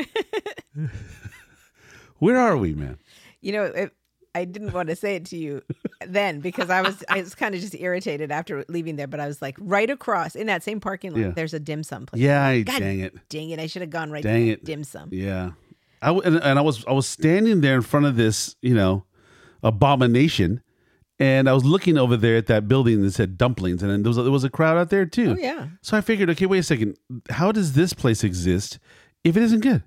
[SPEAKER 1] where are we, man?
[SPEAKER 2] You know, it, I didn't want to say it to you then because I was I was kind of just irritated after leaving there. But I was like, right across in that same parking lot,
[SPEAKER 1] Yeah.
[SPEAKER 2] there's a dim sum place.
[SPEAKER 1] Yeah, I-
[SPEAKER 2] God
[SPEAKER 1] dang it.
[SPEAKER 2] Dang it! I should have gone right.
[SPEAKER 1] Dang it.
[SPEAKER 2] Dim sum.
[SPEAKER 1] Yeah, I and, and I was I was standing there in front of this, you know, abomination, and I was looking over there at that building that said dumplings, and then there was a, there was a crowd out there too.
[SPEAKER 2] Oh yeah.
[SPEAKER 1] So I figured, okay, wait a second, how does this place exist if it isn't good?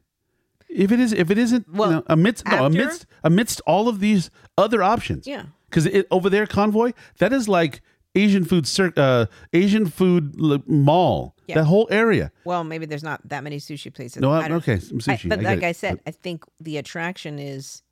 [SPEAKER 1] If it is, if it isn't,
[SPEAKER 2] Well,
[SPEAKER 1] you know, amidst no, amidst amidst all of these other options,
[SPEAKER 2] Yeah.
[SPEAKER 1] because it over there, convoy, that is like Asian food, cir- uh, Asian food l- mall,
[SPEAKER 2] Yeah.
[SPEAKER 1] that whole area.
[SPEAKER 2] Well, maybe there's not that many sushi places.
[SPEAKER 1] No,
[SPEAKER 2] I
[SPEAKER 1] okay, some
[SPEAKER 2] I-
[SPEAKER 1] sushi.
[SPEAKER 2] but
[SPEAKER 1] I
[SPEAKER 2] like
[SPEAKER 1] it.
[SPEAKER 2] I said, I think the attraction is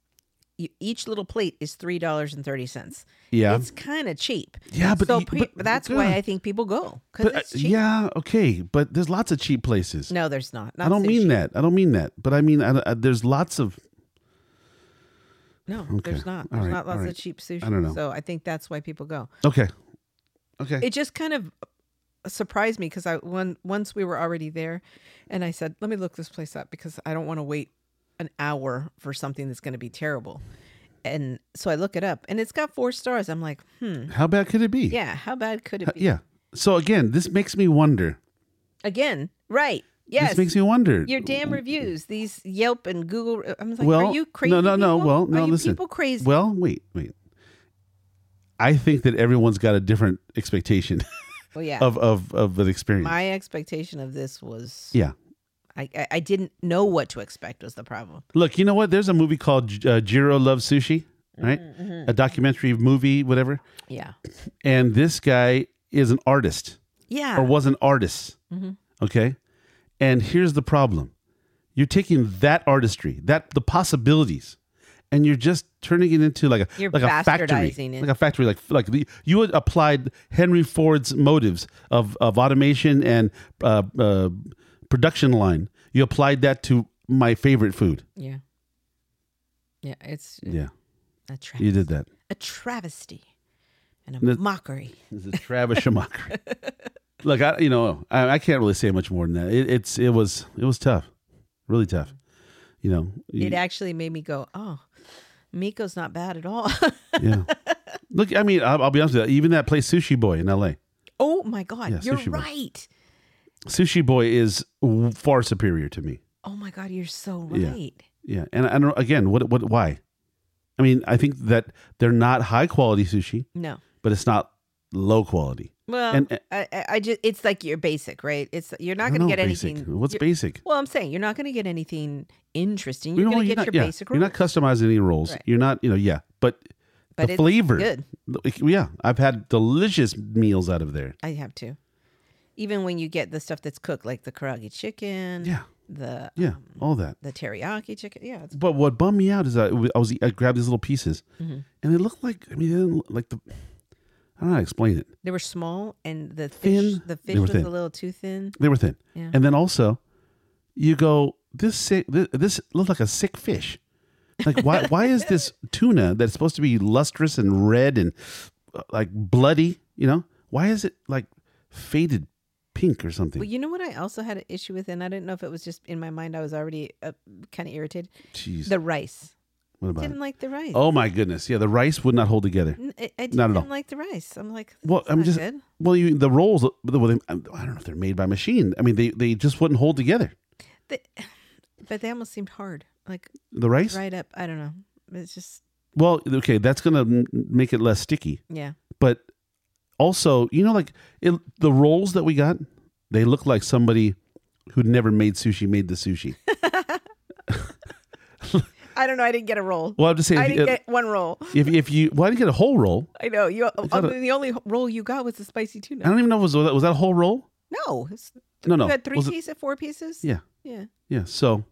[SPEAKER 2] each little plate is three dollars and thirty cents.
[SPEAKER 1] yeah,
[SPEAKER 2] It's kind of cheap.
[SPEAKER 1] Yeah, but
[SPEAKER 2] so pe-
[SPEAKER 1] but-
[SPEAKER 2] that's
[SPEAKER 1] yeah.
[SPEAKER 2] why I think people go because
[SPEAKER 1] uh,
[SPEAKER 2] it's cheap.
[SPEAKER 1] yeah, okay, but there's lots of cheap places.
[SPEAKER 2] No, there's not. not
[SPEAKER 1] I don't
[SPEAKER 2] sushi.
[SPEAKER 1] mean that. I don't mean that. But I mean, I, I- there's lots of.
[SPEAKER 2] No,
[SPEAKER 1] Okay.
[SPEAKER 2] there's not. There's
[SPEAKER 1] right,
[SPEAKER 2] not lots
[SPEAKER 1] right.
[SPEAKER 2] of cheap sushi.
[SPEAKER 1] I don't know.
[SPEAKER 2] So I think that's why people go.
[SPEAKER 1] Okay, okay.
[SPEAKER 2] It just kind of surprised me because I when once we were already there, and I said, "Let me look this place up because I don't want to wait an hour for something that's going to be terrible." And so I look it up, and it's got four stars. I'm like, hmm,
[SPEAKER 1] How bad could it be?
[SPEAKER 2] yeah, how bad could it be?
[SPEAKER 1] Yeah. So again, this makes me wonder.
[SPEAKER 2] Again, right? Yes.
[SPEAKER 1] This makes me wonder.
[SPEAKER 2] your damn reviews, these Yelp and Google. I'm like,
[SPEAKER 1] well,
[SPEAKER 2] are you crazy?
[SPEAKER 1] No, no, no. Well, no.
[SPEAKER 2] are you
[SPEAKER 1] listen.
[SPEAKER 2] people crazy?
[SPEAKER 1] Well, wait, wait. I think that everyone's got a different expectation
[SPEAKER 2] well, yeah.
[SPEAKER 1] of of of an experience.
[SPEAKER 2] My expectation of this was
[SPEAKER 1] yeah.
[SPEAKER 2] I, I I didn't know what to expect was the problem.
[SPEAKER 1] Look, you know what? There's a movie called uh, Jiro Loves Sushi, right?
[SPEAKER 2] Mm-hmm,
[SPEAKER 1] A documentary movie, whatever.
[SPEAKER 2] Yeah.
[SPEAKER 1] And this guy is an artist.
[SPEAKER 2] Yeah.
[SPEAKER 1] or was an artist.
[SPEAKER 2] Mm-hmm.
[SPEAKER 1] Okay. And here's the problem you're taking that artistry, that the possibilities, and you're just turning it into like a
[SPEAKER 2] You're
[SPEAKER 1] like a factory,
[SPEAKER 2] it.
[SPEAKER 1] like a factory, like like the, you had applied Henry Ford's motives of of automation and uh, uh, production line. You applied that to my favorite food.
[SPEAKER 2] yeah. Yeah. It's uh,
[SPEAKER 1] Yeah,
[SPEAKER 2] a, tra-
[SPEAKER 1] you did that.
[SPEAKER 2] a travesty and a mockery.
[SPEAKER 1] This is Travis Schumacher. Look, I you know I, I can't really say much more than that. It, it's it was it was tough, really tough. You know, you-
[SPEAKER 2] It actually made me go, oh, Miko's not bad at all.
[SPEAKER 1] yeah. Look, I mean, I'll, I'll be honest with you. Even that place, Sushi Boy in L.A.
[SPEAKER 2] oh my God.
[SPEAKER 1] Yeah,
[SPEAKER 2] you're
[SPEAKER 1] Sushi Boy. Sushi Boy is far superior to me.
[SPEAKER 2] Oh my God. You're so
[SPEAKER 1] Yeah.
[SPEAKER 2] right.
[SPEAKER 1] Yeah, and I don't. Again, what what why? I mean, I think that they're not high quality sushi,
[SPEAKER 2] No.
[SPEAKER 1] but it's not low quality.
[SPEAKER 2] Well,
[SPEAKER 1] And- and-
[SPEAKER 2] I, I- I just, it's like you're basic, right? It's, you're not going to get
[SPEAKER 1] basic.
[SPEAKER 2] anything.
[SPEAKER 1] What's basic?
[SPEAKER 2] Well, I'm saying you're not going to get anything interesting.
[SPEAKER 1] You
[SPEAKER 2] You're
[SPEAKER 1] know,
[SPEAKER 2] going to get
[SPEAKER 1] not-
[SPEAKER 2] your
[SPEAKER 1] yeah,
[SPEAKER 2] basic
[SPEAKER 1] You're not customizing any rolls.
[SPEAKER 2] Right.
[SPEAKER 1] You're not, you know, yeah, but,
[SPEAKER 2] But
[SPEAKER 1] the flavor,
[SPEAKER 2] good.
[SPEAKER 1] Yeah, I've had delicious meals out of there.
[SPEAKER 2] I have to. Even when you get the stuff that's cooked, like the karaage chicken,
[SPEAKER 1] Yeah,
[SPEAKER 2] the
[SPEAKER 1] yeah,
[SPEAKER 2] um,
[SPEAKER 1] all that.
[SPEAKER 2] the teriyaki chicken. Yeah, it's
[SPEAKER 1] But what bummed me out is I, I was I grabbed these little pieces,
[SPEAKER 2] Mm-hmm.
[SPEAKER 1] and they looked like I mean they didn't look like the I don't know how to explain it.
[SPEAKER 2] they were small, and the
[SPEAKER 1] Thin.
[SPEAKER 2] fish, the
[SPEAKER 1] They
[SPEAKER 2] fish was
[SPEAKER 1] thin.
[SPEAKER 2] a little too thin.
[SPEAKER 1] They were thin,
[SPEAKER 2] Yeah.
[SPEAKER 1] and then also you go this sick this, this looked like a sick fish. Like why why is this tuna that's supposed to be lustrous and red and uh, like bloody? You know why is it like faded pink or something?
[SPEAKER 2] Well, you know what I also had an issue with, and I didn't know if it was just in my mind. I was already uh, kind of irritated.
[SPEAKER 1] Jeez,
[SPEAKER 2] The rice.
[SPEAKER 1] what about
[SPEAKER 2] Didn't
[SPEAKER 1] it?
[SPEAKER 2] like the rice.
[SPEAKER 1] Oh my goodness, yeah, the rice would not hold together.
[SPEAKER 2] N- I, I
[SPEAKER 1] Not at all.
[SPEAKER 2] didn't like the rice. I'm like,
[SPEAKER 1] Well, I'm just
[SPEAKER 2] good.
[SPEAKER 1] well, you the rolls. Well, they, I don't know if they're made by machine. I mean, they they just wouldn't hold together.
[SPEAKER 2] They, but they almost seemed hard. Like
[SPEAKER 1] The rice.
[SPEAKER 2] right up. I don't know. It's just
[SPEAKER 1] Well, okay, that's gonna make it less sticky.
[SPEAKER 2] yeah.
[SPEAKER 1] But also, you know, like it, the rolls that we got, they look like somebody who'd never made sushi made the sushi.
[SPEAKER 2] I don't know. I didn't get a roll.
[SPEAKER 1] Well, I'm just saying,
[SPEAKER 2] I didn't get one roll.
[SPEAKER 1] if if you, well, I didn't get a whole roll.
[SPEAKER 2] I know you.
[SPEAKER 1] got a- um,
[SPEAKER 2] the only roll you got was the spicy tuna.
[SPEAKER 1] I don't even know was was that a whole roll?
[SPEAKER 2] No, it's,
[SPEAKER 1] No, no.
[SPEAKER 2] You had three pieces, four pieces.
[SPEAKER 1] Yeah,
[SPEAKER 2] yeah,
[SPEAKER 1] yeah. So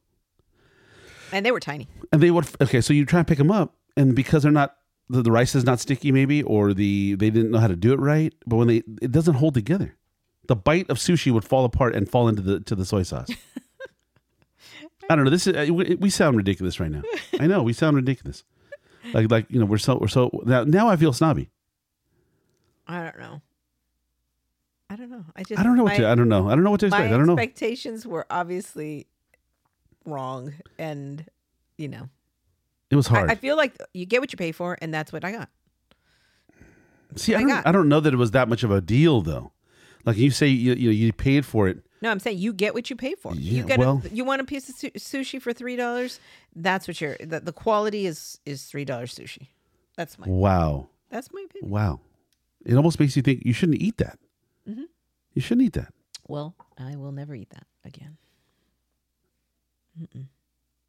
[SPEAKER 2] and they were tiny.
[SPEAKER 1] and they would okay. So you try and pick them up, and because they're not the, the rice is not sticky, maybe, or the they didn't know how to do it right. But when they it doesn't hold together, the bite of sushi would fall apart and fall into the to the soy sauce. I don't know. This is uh, we, sound ridiculous right now. I know we sound ridiculous. Like like you know we're so we're so now now I feel snobby.
[SPEAKER 2] I don't know. I don't know. I just
[SPEAKER 1] I don't know what
[SPEAKER 2] my,
[SPEAKER 1] to I don't know I don't know what to
[SPEAKER 2] my
[SPEAKER 1] expect. I don't know.
[SPEAKER 2] expectations were obviously wrong, and you know,
[SPEAKER 1] It was hard.
[SPEAKER 2] I, I feel like you get what you pay for, and that's what I got.
[SPEAKER 1] See, I
[SPEAKER 2] I
[SPEAKER 1] don't
[SPEAKER 2] got-
[SPEAKER 1] I don't know that it was that much of a deal though. Like you say you you know you paid for it.
[SPEAKER 2] No, I'm saying you get what you pay for.
[SPEAKER 1] Yeah,
[SPEAKER 2] you get
[SPEAKER 1] well-
[SPEAKER 2] a, you want a piece of su- sushi for three dollars. That's what you're. The, the quality is is three dollars sushi. That's my
[SPEAKER 1] Wow.
[SPEAKER 2] that's my opinion.
[SPEAKER 1] Wow. It almost makes you think you shouldn't eat that.
[SPEAKER 2] Mm-hmm.
[SPEAKER 1] You shouldn't eat that.
[SPEAKER 2] Well, I will never eat that again. Mm-mm.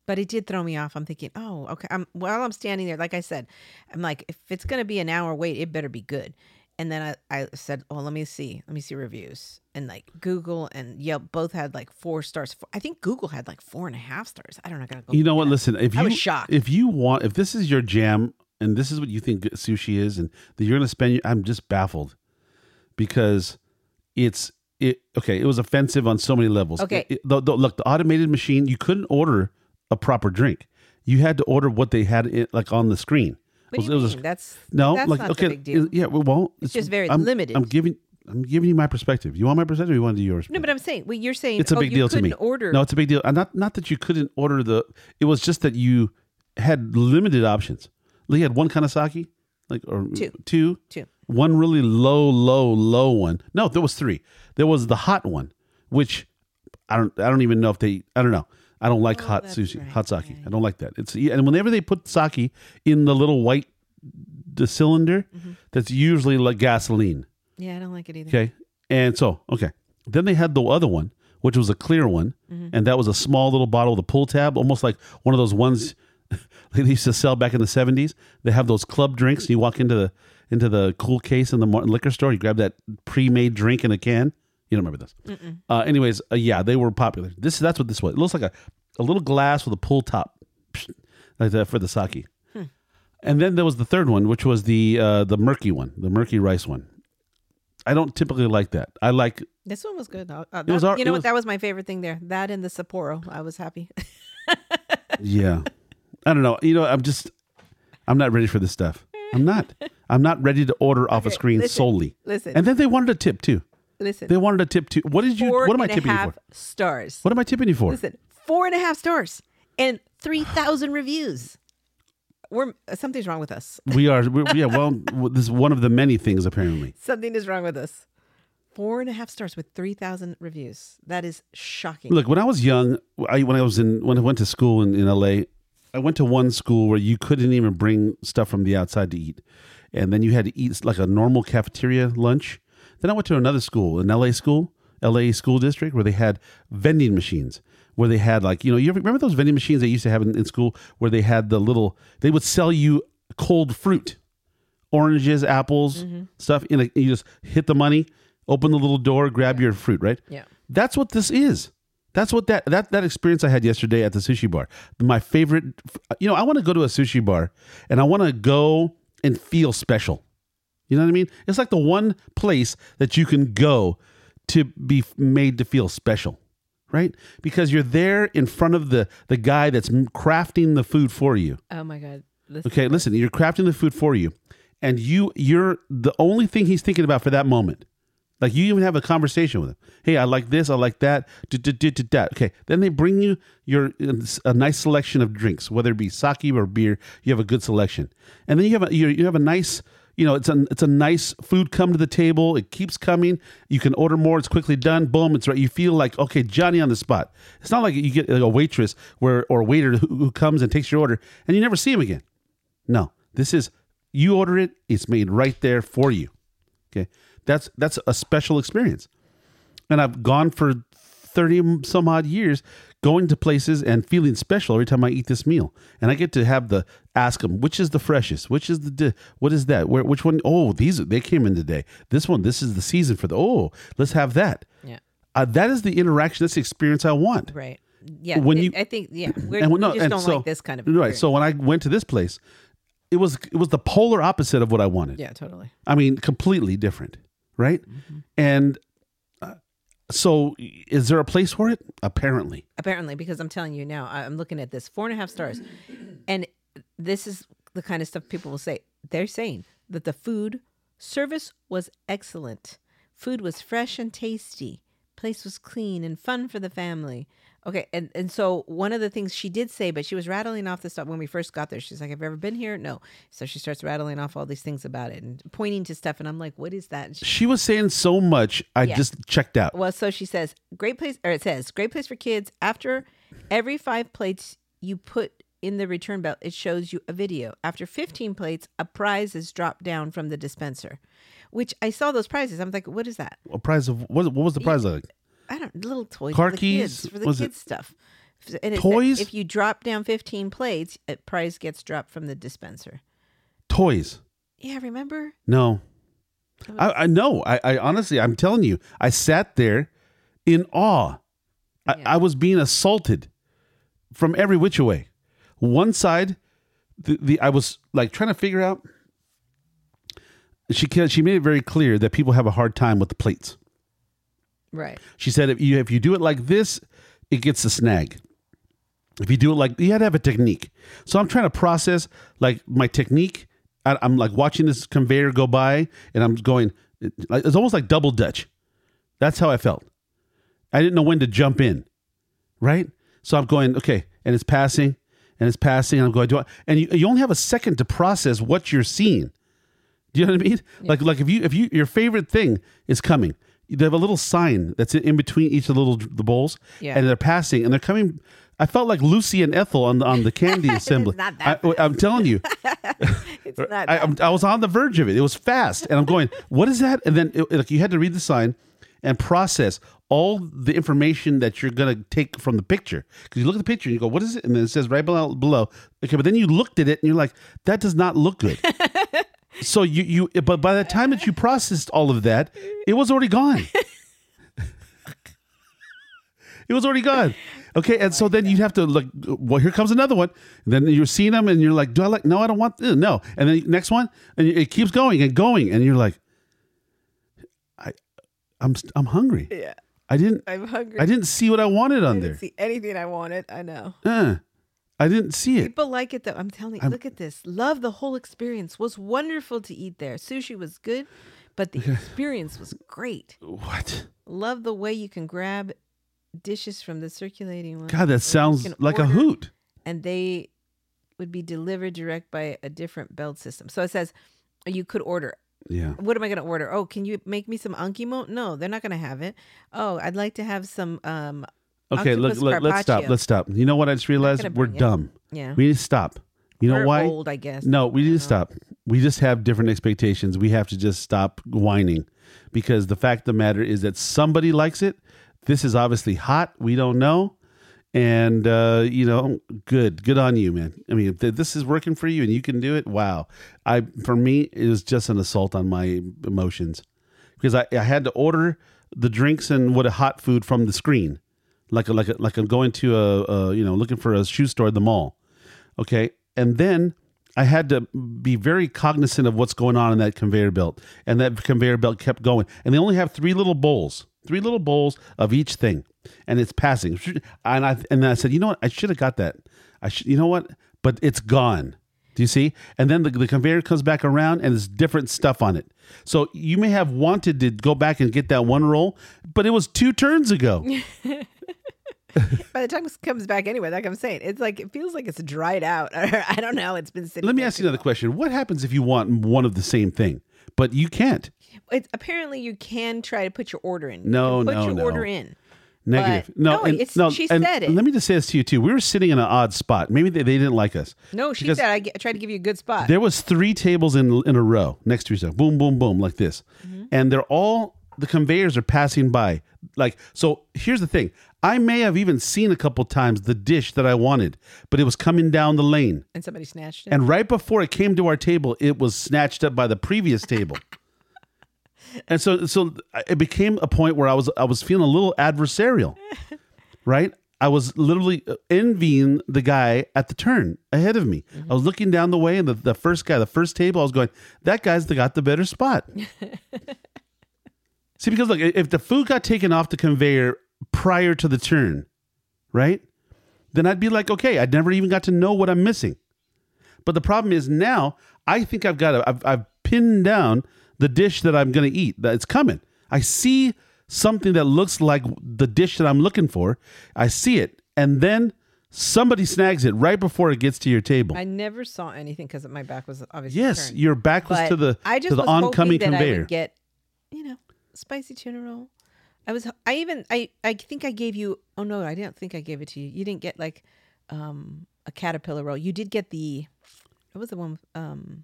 [SPEAKER 2] But it did throw me off. I'm thinking, oh, okay. I'm while I'm standing there, like I said, I'm like, if it's gonna be an hour wait, it better be good. And then I, I said, oh, let me see, let me see reviews. And like Google and Yelp both had like four stars. I think Google had like four and a half stars. I don't know. I gotta go
[SPEAKER 1] You know what?
[SPEAKER 2] up.
[SPEAKER 1] Listen, if
[SPEAKER 2] I
[SPEAKER 1] you
[SPEAKER 2] shocked.
[SPEAKER 1] if you want if this is your jam and this is what you think sushi is and that you're going to spend I'm just baffled because it's it okay, it was offensive on so many levels.
[SPEAKER 2] Okay.
[SPEAKER 1] It- it- the- the- look, the automated machine, you couldn't order a proper drink. You had to order what they had in, like on the screen.
[SPEAKER 2] What do you
[SPEAKER 1] It was- a-
[SPEAKER 2] That's
[SPEAKER 1] No,
[SPEAKER 2] that's
[SPEAKER 1] like
[SPEAKER 2] not
[SPEAKER 1] okay,
[SPEAKER 2] the big deal.
[SPEAKER 1] it- yeah, well, it's,
[SPEAKER 2] just very
[SPEAKER 1] I'm,
[SPEAKER 2] limited.
[SPEAKER 1] I'm giving, I'm giving you my perspective. You want my perspective? or You want to do yours?
[SPEAKER 2] No, but I'm saying, well, you're saying
[SPEAKER 1] it's a
[SPEAKER 2] oh,
[SPEAKER 1] big
[SPEAKER 2] you
[SPEAKER 1] deal to me.
[SPEAKER 2] Order
[SPEAKER 1] No, it's a big deal. Not not that you couldn't order the. It was just that you had limited options. Like you had one kind of sake, like or
[SPEAKER 2] Two.
[SPEAKER 1] two,
[SPEAKER 2] Two.
[SPEAKER 1] one really low, low, low one. No, there was three. There was the hot one, which I don't. I don't even know if they. I don't know. I don't like
[SPEAKER 2] Oh,
[SPEAKER 1] hot sushi,
[SPEAKER 2] right,
[SPEAKER 1] hot sake.
[SPEAKER 2] yeah,
[SPEAKER 1] I don't like that. It's and whenever they put sake in the little white the cylinder,
[SPEAKER 2] Mm-hmm.
[SPEAKER 1] that's usually like gasoline.
[SPEAKER 2] yeah, I don't like it either.
[SPEAKER 1] Okay. And so, okay. Then they had the other one, which was a clear one. And that was a small little bottle with a pull tab, almost like one of those ones they used to sell back in the 70s. They have those club drinks. And you walk into the into the cool case in the liquor store, you grab that pre-made drink in a can. You don't remember this. Uh, anyways, uh, yeah, they were popular. This that's what this was. It looks like a, a little glass with a pull top like that for the sake. And then there was the third one, which was the uh, the murky one, the murky rice one. I don't typically like that. I like
[SPEAKER 2] This one was good. Uh, uh,
[SPEAKER 1] was our-
[SPEAKER 2] you
[SPEAKER 1] it
[SPEAKER 2] know
[SPEAKER 1] was-
[SPEAKER 2] what? That was my favorite thing there. That and the Sapporo. I was happy.
[SPEAKER 1] yeah. I don't know. You know, I'm just I'm not ready for this stuff. I'm not. I'm not ready to order off a screen
[SPEAKER 2] listen,
[SPEAKER 1] solely.
[SPEAKER 2] listen.
[SPEAKER 1] And then they wanted a tip too.
[SPEAKER 2] Listen,
[SPEAKER 1] They wanted a tip too. What did you what am I tipping you
[SPEAKER 2] half
[SPEAKER 1] for?
[SPEAKER 2] stars.
[SPEAKER 1] What am I tipping you for?
[SPEAKER 2] Listen, four and a half stars and three thousand reviews. We're something's wrong with us.
[SPEAKER 1] We are we, yeah, well this is one of the many things apparently.
[SPEAKER 2] Something is wrong with us. Four and a half stars with three thousand reviews. That is shocking.
[SPEAKER 1] Look, when I was young, I when I was in when I went to school in, in LA, I went to one school where you couldn't even bring stuff from the outside to eat. And then you had to eat like a normal cafeteria lunch. Then I went to another school, an LA school, LA school district, where they had vending machines. Where they had like, you know, you remember those vending machines they used to have in, in school where they had the little they would sell you cold fruit. Oranges, apples, mm-hmm. stuff. In a, you just hit the money, open the little door, grab your fruit, right?
[SPEAKER 2] Yeah.
[SPEAKER 1] That's what this is. That's what that that that experience I had yesterday at the sushi bar. My favorite, you know, I want to go to a sushi bar and I want to go and feel special. You know what I mean? It's like the one place that you can go to be made to feel special, right? Because you're there in front of the the guy that's crafting the food for you.
[SPEAKER 2] oh my god. Listen,
[SPEAKER 1] Okay, listen, you're crafting the food for you, and you you're the only thing he's thinking about for that moment. Like you even have a conversation with him. Hey, I like this, I like that. du. Okay, then they bring you your uh, a nice selection of drinks, whether it be sake or beer. You have a good selection, and then you have a you you have a nice. You know, it's a it's a nice food come to the table. It keeps coming. You can order more. It's quickly done. Boom. It's right. You feel like okay, Johnny on the spot. It's not like you get like a waitress where or a waiter who, who comes and takes your order and you never see him again. No, this is you order it. It's made right there for you. Okay, that's that's a special experience, and I've gone for thirty some odd years going to places and feeling special every time I eat this meal, and I get to have the ask them which is the freshest, which is the di- what is that, where which one? Oh, these they came in today. This one, this is the season for the. Oh, let's have that.
[SPEAKER 2] Yeah.
[SPEAKER 1] Uh, that is the interaction. That's the experience I want.
[SPEAKER 2] Right. Yeah.
[SPEAKER 1] When
[SPEAKER 2] it-
[SPEAKER 1] you-
[SPEAKER 2] I think yeah. We're,
[SPEAKER 1] And
[SPEAKER 2] we
[SPEAKER 1] no,
[SPEAKER 2] just
[SPEAKER 1] and
[SPEAKER 2] don't
[SPEAKER 1] so-
[SPEAKER 2] like this kind of
[SPEAKER 1] right. So when I went to this place, it was it was the polar opposite of what I wanted.
[SPEAKER 2] yeah, totally.
[SPEAKER 1] I mean, completely different, right? And uh, So, is there a place for it? Apparently.
[SPEAKER 2] apparently because i'm telling you now i'm looking at this four and a half stars. And this is the kind of stuff people will say. They're saying that the food service was excellent. Food was fresh and tasty. Place was clean and fun for the family okay and, and so one of the things she did say but she was rattling off the stuff when we first got there she's like have you ever been here no so she starts rattling off all these things about it and pointing to stuff and i'm like what is that she,
[SPEAKER 1] She was saying so much, I
[SPEAKER 2] Yeah.
[SPEAKER 1] just checked out.
[SPEAKER 2] well, so she says, great place, or it says, great place for kids. After every five plates you put in the return belt, it shows you a video. After 15 plates, a prize is dropped down from the dispenser, which I saw those prizes. I'm like, what is that?
[SPEAKER 1] A prize of what? What was the prize like?
[SPEAKER 2] I don't, little toys
[SPEAKER 1] Car
[SPEAKER 2] for the
[SPEAKER 1] keys?
[SPEAKER 2] kids, for the
[SPEAKER 1] Was it
[SPEAKER 2] kids stuff. And it
[SPEAKER 1] toys?
[SPEAKER 2] if you drop down 15 plates, a prize gets dropped from the dispenser.
[SPEAKER 1] Toys.
[SPEAKER 2] Yeah, remember?
[SPEAKER 1] No. I, I know. I, I honestly, I'm telling you, I sat there in awe. I,
[SPEAKER 2] Yeah.
[SPEAKER 1] I was being assaulted from every which way. One side, the, the I was like trying to figure out. She she made it very clear that people have a hard time with the plates.
[SPEAKER 2] Right.
[SPEAKER 1] She said if you if you do it like this, it gets a snag. If you do it like you had to have a technique. So I'm trying to process like my technique. I, I'm like watching this conveyor go by, and I'm going. It's almost like double dutch. That's how I felt. I didn't know when to jump in, right? So I'm going okay, and it's passing, and it's passing, and I'm going. Do I, and you, you only have a second to process what you're seeing. Do you know what I mean? Like like if you if you your favorite thing is coming, they have a little sign that's in between each of the little the bowls,
[SPEAKER 2] Yeah.
[SPEAKER 1] and they're passing and they're coming. I felt like Lucy and Ethel on the on the candy assembly.
[SPEAKER 2] not that
[SPEAKER 1] I, oh, I'm telling you,
[SPEAKER 2] It's not
[SPEAKER 1] I, I was on the verge of it. It was fast, and I'm going, "What is that?" And then it, like you had to read the sign and process all the information that you're gonna take from the picture because you look at the picture and you go, "What is it?" And then it says right below, below. Okay, but then you looked at it and you're like, "That does not look good." So you you but by the time that you processed all of that, it was already gone. It was already gone. Okay, and so then you'd have to like, well, here comes another one. And then you're seeing them, and you're like, do I like? No, I don't want. uh, No, and then next one, and it keeps going and going, and you're like, I, I'm I'm hungry.
[SPEAKER 2] Yeah.
[SPEAKER 1] I didn't
[SPEAKER 2] I'm hungry.
[SPEAKER 1] I didn't see what I wanted on
[SPEAKER 2] I
[SPEAKER 1] there.
[SPEAKER 2] didn't see anything I wanted. I know.
[SPEAKER 1] Uh, I didn't see it.
[SPEAKER 2] People like it though. I'm telling you, look at this. Love the whole experience. Was wonderful to eat there. Sushi was good, but the experience was great.
[SPEAKER 1] What?
[SPEAKER 2] Love the way you can grab dishes from the circulating one.
[SPEAKER 1] God, that sounds like a hoot.
[SPEAKER 2] and they would be delivered direct by a different belt system. So it says you could order.
[SPEAKER 1] Yeah.
[SPEAKER 2] What am I going to order? Oh, can you make me some ankimo? No, they're not going to have it. Oh, I'd like to have some um
[SPEAKER 1] Okay, look, look let's stop. Let's stop. You know what I just realized? We're
[SPEAKER 2] it.
[SPEAKER 1] dumb.
[SPEAKER 2] Yeah.
[SPEAKER 1] We need to stop. You know
[SPEAKER 2] We're
[SPEAKER 1] why?
[SPEAKER 2] old, I guess.
[SPEAKER 1] No, we need to stop. We just have different expectations. We have to just stop whining because the fact of the matter is that somebody likes it. This is obviously hot. We don't know. And, uh, you know, good. Good on you, man. I mean, th- this is working for you and you can do it, wow. I For me, it was just an assault on my emotions because I, I had to order the drinks and what a hot food from the screen. Like a, like a, like I'm going to a, a you know looking for a shoe store at the mall. Okay. And then I had to be very cognizant of what's going on in that conveyor belt. And that conveyor belt kept going. And they only have three little bowls, three little bowls of each thing. And it's passing. And I and I said, you know what? I should have got that. I should you know what? But it's gone. Do you see? And then the, the conveyor comes back around and there's different stuff on it. So you may have wanted to go back and get that one roll, but it was two turns ago.
[SPEAKER 2] By the time it comes back anyway, like I'm saying, it's like it feels like it's dried out. I don't know. It's been sitting.
[SPEAKER 1] Let me ask you another question. What happens if you want one of the same thing, but you can't?
[SPEAKER 2] It's apparently you can try to put your order in.
[SPEAKER 1] No,
[SPEAKER 2] put
[SPEAKER 1] no,
[SPEAKER 2] your
[SPEAKER 1] no.
[SPEAKER 2] order in.
[SPEAKER 1] Negative.
[SPEAKER 2] But-
[SPEAKER 1] no,
[SPEAKER 2] no,
[SPEAKER 1] and,
[SPEAKER 2] it's-
[SPEAKER 1] no.
[SPEAKER 2] she said it.
[SPEAKER 1] Let me just say this to you too. We were sitting in an odd spot. Maybe they, they didn't like us.
[SPEAKER 2] No, she said I tried to give you a good spot.
[SPEAKER 1] There was three tables in in a row next to each other. Boom, boom, boom, like this,
[SPEAKER 2] Mm-hmm.
[SPEAKER 1] and they're all the conveyors are passing by. Like so. Here's the thing. I may have even seen a couple times the dish that I wanted, but it was coming down the lane.
[SPEAKER 2] and somebody snatched it.
[SPEAKER 1] And right before it came to our table, it was snatched up by the previous table. and so so it became a point where I was I was feeling a little adversarial. Right? I was literally uh, envying the guy at the turn ahead of me. Mm-hmm. I was looking down the way and the, the first guy, the first table, I was going, that guy's the, got the better spot. See, because look, if the food got taken off the conveyor prior to the turn, right? Then I'd be like, okay, I never even got to know what I'm missing. But the problem is now I think I've got to, I've, I've pinned down the dish that I'm going to eat. That it's coming. I see something that looks like the dish that I'm looking for. I see it, and then somebody snags it right before it gets to your table.
[SPEAKER 2] I never saw anything because my back was obviously
[SPEAKER 1] yes,
[SPEAKER 2] turned.
[SPEAKER 1] your back was
[SPEAKER 2] But
[SPEAKER 1] to the
[SPEAKER 2] I just
[SPEAKER 1] to the oncoming
[SPEAKER 2] that I
[SPEAKER 1] conveyor.
[SPEAKER 2] would get, you know, spicy tuna roll. I was. I even. I. I think I gave you. Oh no, I didn't think I gave it to you. You didn't get like, um, a caterpillar roll. You did get the. What was the one? Um,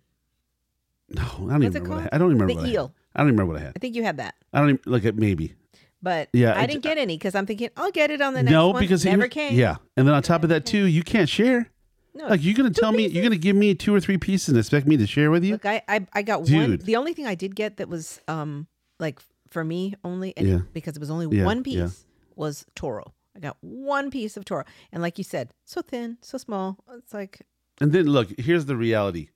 [SPEAKER 1] no, I don't even remember. What I. I don't remember
[SPEAKER 2] The
[SPEAKER 1] what I
[SPEAKER 2] eel.
[SPEAKER 1] had. I don't even remember what I had.
[SPEAKER 2] I think you had that,
[SPEAKER 1] I don't even look at maybe.
[SPEAKER 2] but
[SPEAKER 1] Yeah,
[SPEAKER 2] I
[SPEAKER 1] I-
[SPEAKER 2] didn't get any because I'm thinking I'll get it on the next
[SPEAKER 1] no,
[SPEAKER 2] one.
[SPEAKER 1] because
[SPEAKER 2] never came.
[SPEAKER 1] Yeah, and then on top of that too, you can't share.
[SPEAKER 2] No.
[SPEAKER 1] Like you're gonna tell me you're gonna give me two or three pieces and expect me to share with you?
[SPEAKER 2] Look, I, I I got one. The only thing I did get that was um like for me only, and
[SPEAKER 1] Yeah.
[SPEAKER 2] because it was only
[SPEAKER 1] Yeah,
[SPEAKER 2] one piece,
[SPEAKER 1] yeah.
[SPEAKER 2] was Toro. I got one piece of Toro, and like you said, so thin, so small. It's like
[SPEAKER 1] And then look, here's the reality.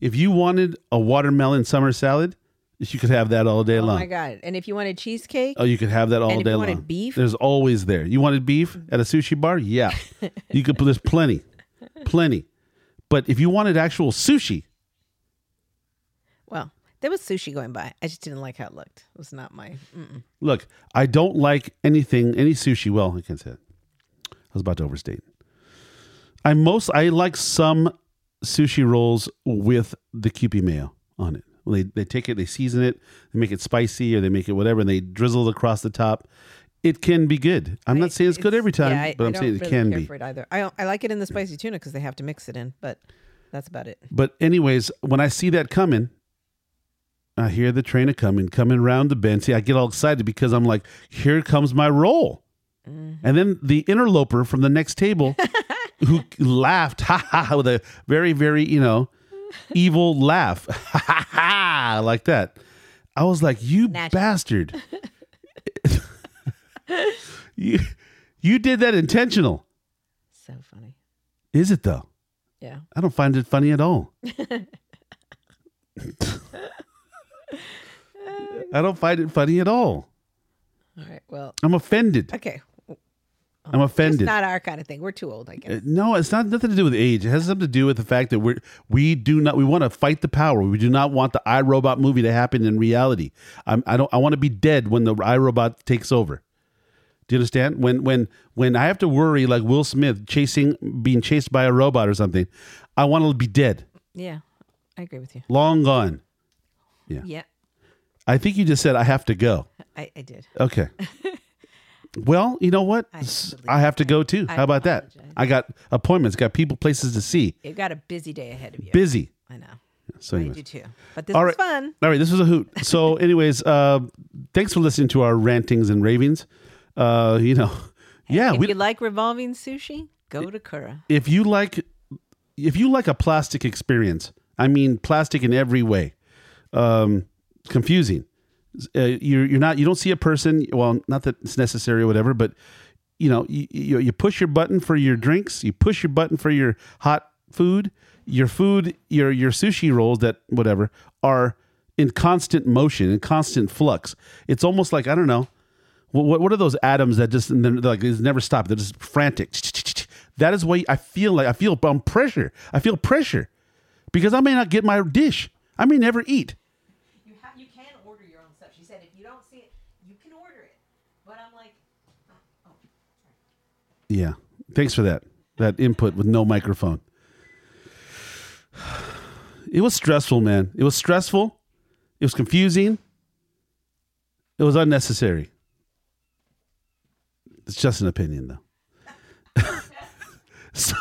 [SPEAKER 1] If you wanted a watermelon summer salad, you could have that all day
[SPEAKER 2] oh
[SPEAKER 1] long.
[SPEAKER 2] Oh my god! And if you wanted cheesecake,
[SPEAKER 1] Oh, you could have that all
[SPEAKER 2] And if
[SPEAKER 1] day
[SPEAKER 2] you
[SPEAKER 1] long.
[SPEAKER 2] wanted beef?
[SPEAKER 1] There's always there. You wanted beef mm. at a sushi bar? Yeah. you could there's plenty. Plenty. But if you wanted actual sushi,
[SPEAKER 2] there was sushi going by. I just didn't like how it looked. It was not my. Mm-mm.
[SPEAKER 1] look, I don't like anything, any sushi. Well, I can't say it. I was about to overstate. I most I like some sushi rolls with the Kewpie mayo on it. They they take it, they season it, they make it spicy, or they make it whatever, and they drizzle it across the top. It can be good. I'm not saying it's, good every time,
[SPEAKER 2] Yeah, I-
[SPEAKER 1] but
[SPEAKER 2] I
[SPEAKER 1] I'm saying it can be.
[SPEAKER 2] for it either. I don't- I like it in the spicy tuna because they have to mix it in, but that's about it.
[SPEAKER 1] But anyways, when I see that coming, I hear the train a coming, coming round the bend. See, I get all excited because I'm like, here comes my roll. Mm-hmm. And then the interloper from the next table who laughed, ha ha, with a very, very, you know, evil laugh, ha ha ha, like that. I was like, you
[SPEAKER 2] Natural.
[SPEAKER 1] bastard. you, you did that intentional.
[SPEAKER 2] So funny.
[SPEAKER 1] Is it though?
[SPEAKER 2] Yeah.
[SPEAKER 1] I don't find it funny at all. I don't find it funny at all.
[SPEAKER 2] All right. Well.
[SPEAKER 1] I'm offended.
[SPEAKER 2] Okay.
[SPEAKER 1] I'm offended.
[SPEAKER 2] It's not our kind of thing. We're too old, I guess.
[SPEAKER 1] Uh, no, it's not nothing to do with age. It has something to do with the fact that we're we do not we want to fight the power. We do not want the iRobot movie to happen in reality. I'm, I don't. I want to be dead when the iRobot takes over. Do you understand? When when when I have to worry like Will Smith chasing being chased by a robot or something, I want to be dead,
[SPEAKER 2] Yeah. I agree with you.
[SPEAKER 1] long gone.
[SPEAKER 2] Yeah. Yeah.
[SPEAKER 1] I think you just said I have to go.
[SPEAKER 2] I, I did.
[SPEAKER 1] Okay. well, you know what?
[SPEAKER 2] believe
[SPEAKER 1] I have to go too.
[SPEAKER 2] I
[SPEAKER 1] How about that? I got appointments, got people, places to see.
[SPEAKER 2] You've got a busy day ahead of you.
[SPEAKER 1] Busy.
[SPEAKER 2] I know.
[SPEAKER 1] So,
[SPEAKER 2] I do too. But this
[SPEAKER 1] All
[SPEAKER 2] was
[SPEAKER 1] right.
[SPEAKER 2] fun.
[SPEAKER 1] All right, this was a hoot. So, anyways, uh, thanks for listening to our rantings and ravings. Uh, you know, yeah,
[SPEAKER 2] if
[SPEAKER 1] we,
[SPEAKER 2] you like revolving sushi, go to Kura.
[SPEAKER 1] if you like, if you like a plastic experience, I mean, plastic in every way, um, confusing. Uh, you're you're not you don't see a person. Well, not that it's necessary or whatever, but you know, you, you push your button for your drinks, you push your button for your hot food, your food, your your sushi rolls that whatever are in constant motion, in constant flux. It's almost like I don't know. What, what are those atoms that just like it's never stop? They're just frantic. That is why I feel like I feel um, pressure. I feel pressure because I may not get my dish. I may never eat.
[SPEAKER 2] You have, you can order your own stuff. She said if you don't see it, you can order it. But I'm like, oh,
[SPEAKER 1] Yeah. Thanks for that. That input with no microphone. It was stressful, man. It was stressful. It was confusing. It was unnecessary. It's just an opinion, though. so,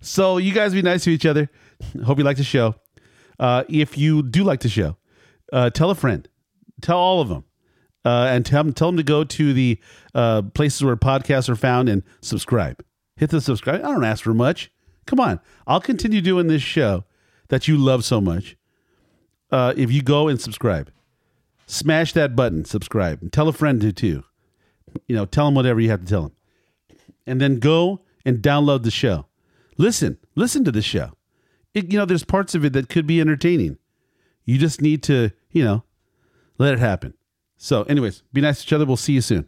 [SPEAKER 1] so you guys be nice to each other. Hope you like the show. Uh, if you do like the show, uh, tell a friend. Tell all of them. Uh, and tell them, tell them to go to the uh, places where podcasts are found and subscribe. Hit the subscribe. I don't ask for much. Come on. I'll continue doing this show that you love so much. Uh, if you go and subscribe, smash that button, subscribe, and tell a friend to too. You know, tell them whatever you have to tell them. And then go and download the show. Listen, listen to the show. It, you know, there's parts of it that could be entertaining. You just need to, you know, let it happen. So, anyways, be nice to each other. We'll see you soon.